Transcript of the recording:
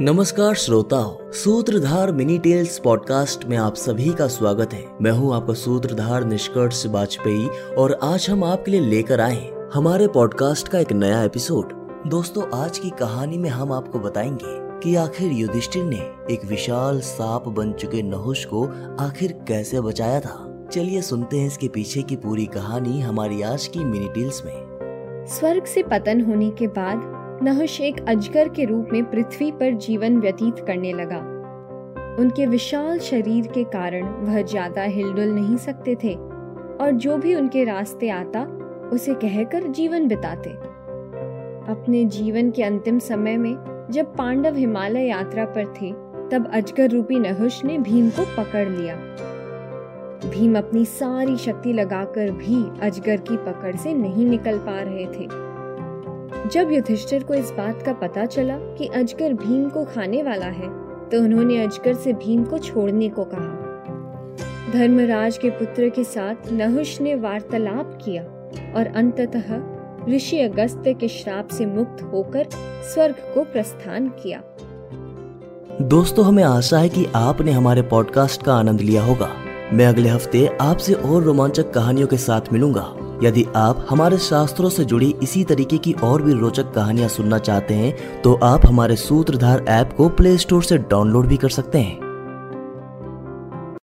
नमस्कार श्रोताओं, सूत्रधार मिनी टेल्स पॉडकास्ट में आप सभी का स्वागत है। मैं हूँ आपका सूत्रधार निष्कर्ष वाजपेयी और आज हम आपके लिए लेकर आए हमारे पॉडकास्ट का एक नया एपिसोड। दोस्तों, आज की कहानी में हम आपको बताएँगे कि आखिर युधिष्ठिर ने एक विशाल सांप बन चुके नहुष को आखिर कैसे बचाया था। चलिए सुनते हैं इसके पीछे की पूरी कहानी हमारी आज की मिनी टेल्स में। स्वर्ग से पतन होने के बाद नहुष एक अजगर के रूप में पृथ्वी पर जीवन व्यतीत करने लगा। उनके विशाल शरीर के कारण वह ज़्यादा हिलडुल नहीं सकते थे, और जो भी उनके रास्ते आता, उसे कहकर जीवन बिताते। अपने जीवन के अंतिम समय में जब पांडव हिमालय यात्रा पर थे, तब अजगर रूपी नहुष ने भीम को पकड़ लिया। भीम अपनी सारी शक्ति लगाकर भी अजगर की पकड़ से नहीं निकल पा रहे थे। जब युधिष्ठिर को इस बात का पता चला कि अजगर भीम को खाने वाला है तो उन्होंने अजगर से भीम को छोड़ने को कहा। धर्मराज के पुत्र के साथ नहुष ने वार्तालाप किया और अंततः ऋषि अगस्त्य के श्राप से मुक्त होकर स्वर्ग को प्रस्थान किया। दोस्तों, हमें आशा है कि आपने हमारे पॉडकास्ट का आनंद लिया होगा। मैं अगले हफ़्ते आपसे और रोमांचक कहानियों के साथ मिलूँगा। यदि आप हमारे शास्त्रों से जुड़ी इसी तरीके की और भी रोचक कहानियाँ सुनना चाहते हैं तो आप हमारे सूत्रधार ऐप को प्ले स्टोर से डाउनलोड भी कर सकते हैं।